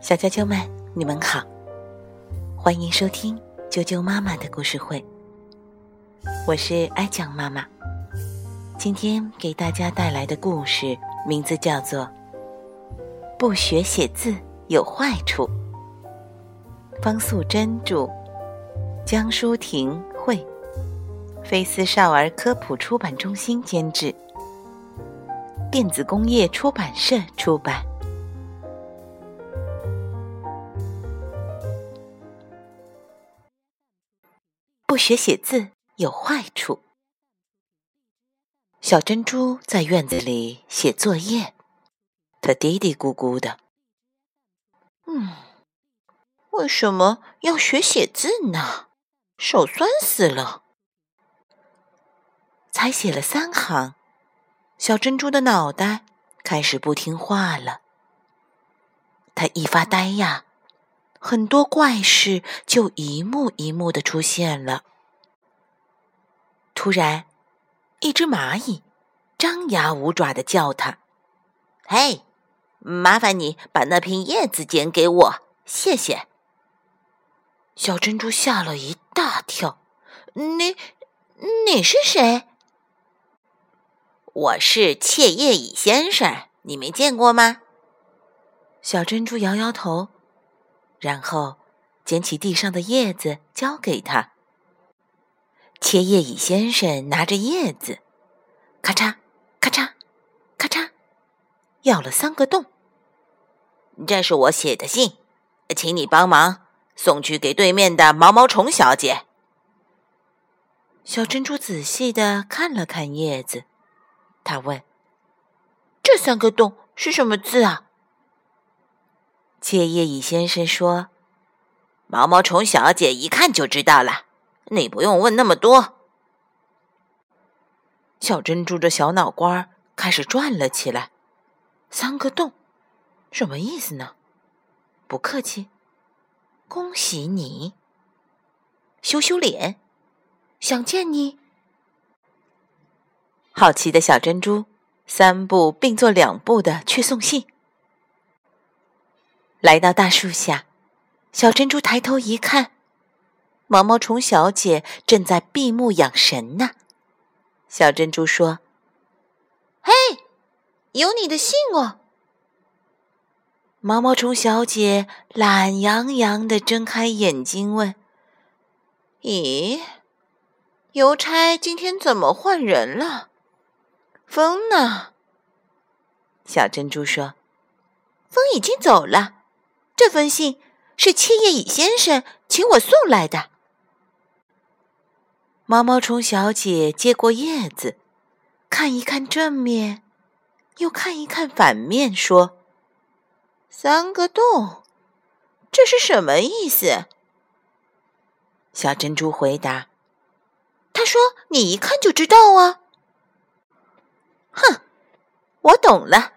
小啾啾们，你们好，欢迎收听啾啾妈妈的故事会。我是爱讲妈妈，今天给大家带来的故事名字叫做《不学写字有坏处》。方素珍著，江淑婷绘，菲斯少儿科普出版中心监制，电子工业出版社出版。不学写字有坏处。小珍珠在院子里写作业，她嘀嘀咕咕的：“嗯，为什么要学写字呢？手酸死了。”才写了三行，小珍珠的脑袋开始不听话了。她一发呆呀。很多怪事就一幕一幕的出现了。突然，一只蚂蚁张牙舞爪的叫他：“嘿，麻烦你把那片叶子捡给我，谢谢。”小珍珠吓了一大跳：“你，你是谁？”“我是切叶蚁先生，你没见过吗？”小珍珠摇摇头。然后，捡起地上的叶子交给他。切叶蚁先生拿着叶子，咔嚓咔嚓咔嚓，咬了三个洞。这是我写的信，请你帮忙送去给对面的毛毛虫小姐。小珍珠仔细的看了看叶子，他问：“这三个洞是什么字啊？”切叶蚁先生说：“毛毛虫小姐一看就知道了，你不用问那么多。”小珍珠的小脑瓜开始转了起来。三个洞，什么意思呢？不客气，恭喜你。羞羞脸，想见你。好奇的小珍珠三步并作两步的去送信。来到大树下，小珍珠抬头一看，毛毛虫小姐正在闭目养神呢。小珍珠说：“嘿，有你的信哦。”毛毛虫小姐懒洋洋的睁开眼睛问：“咦，邮差今天怎么换人了？风呢？”小珍珠说：“风已经走了。”这封信是切叶蚁先生请我送来的。毛毛虫小姐接过叶子，看一看正面，又看一看反面，说：“三个洞，这是什么意思？”小珍珠回答：“他说你一看就知道啊。”哼，我懂了。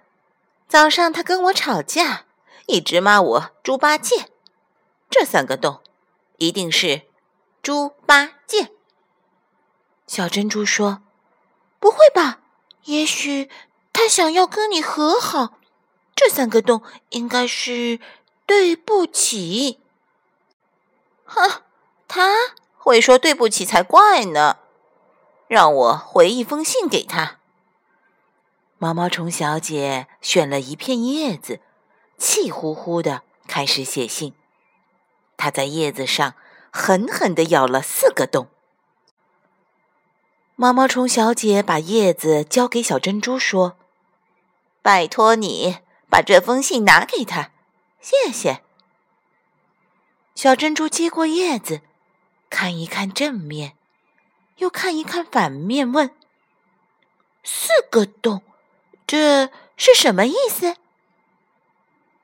早上他跟我吵架。一直骂我猪八戒，这三个洞一定是猪八戒。小珍珠说：“不会吧？也许他想要跟你和好。这三个洞应该是对不起。”哼，他会说对不起才怪呢。让我回一封信给他。毛毛虫小姐选了一片叶子。气呼呼的开始写信，他在叶子上狠狠的咬了四个洞。毛毛虫小姐把叶子交给小珍珠，说：“拜托你把这封信拿给他，谢谢。”小珍珠接过叶子，看一看正面，又看一看反面，问：“四个洞，这是什么意思？”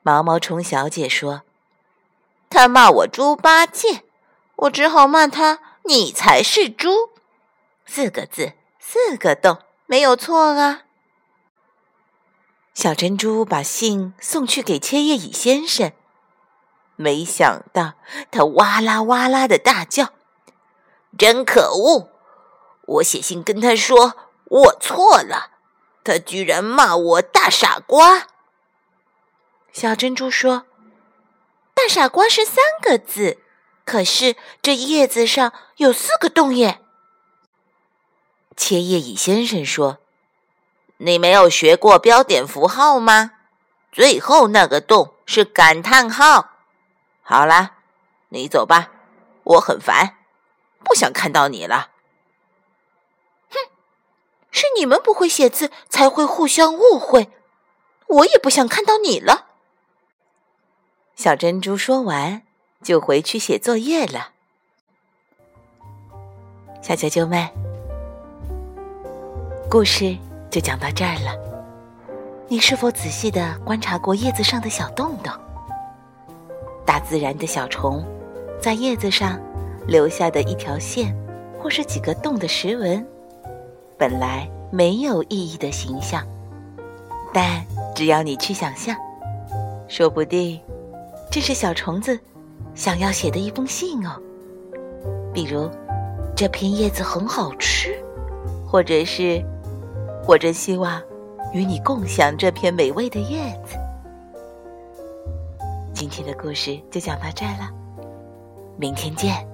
毛毛虫小姐说：“他骂我猪八戒，我只好骂他你才是猪。四个字，四个洞，没有错啊。”小珍珠把信送去给千叶蚁先生，没想到他哇啦哇啦的大叫：“真可恶！我写信跟他说我错了，他居然骂我大傻瓜。”小珍珠说：“大傻瓜是三个字，可是这叶子上有四个洞耶。”切叶蚁先生说：“你没有学过标点符号吗？最后那个洞是感叹号。好啦，你走吧，我很烦，不想看到你了。”哼，是你们不会写字，才会互相误会。我也不想看到你了。小珍珠说完，就回去写作业了。小啾啾们，故事就讲到这儿了。你是否仔细的观察过叶子上的小洞洞？大自然的小虫在叶子上留下的一条线，或是几个洞的石纹，本来没有意义的形象，但只要你去想象，说不定。这是小虫子想要写的一封信哦，比如这片叶子很好吃，或者是我真希望与你共享这片美味的叶子。今天的故事就讲到这儿了，明天见。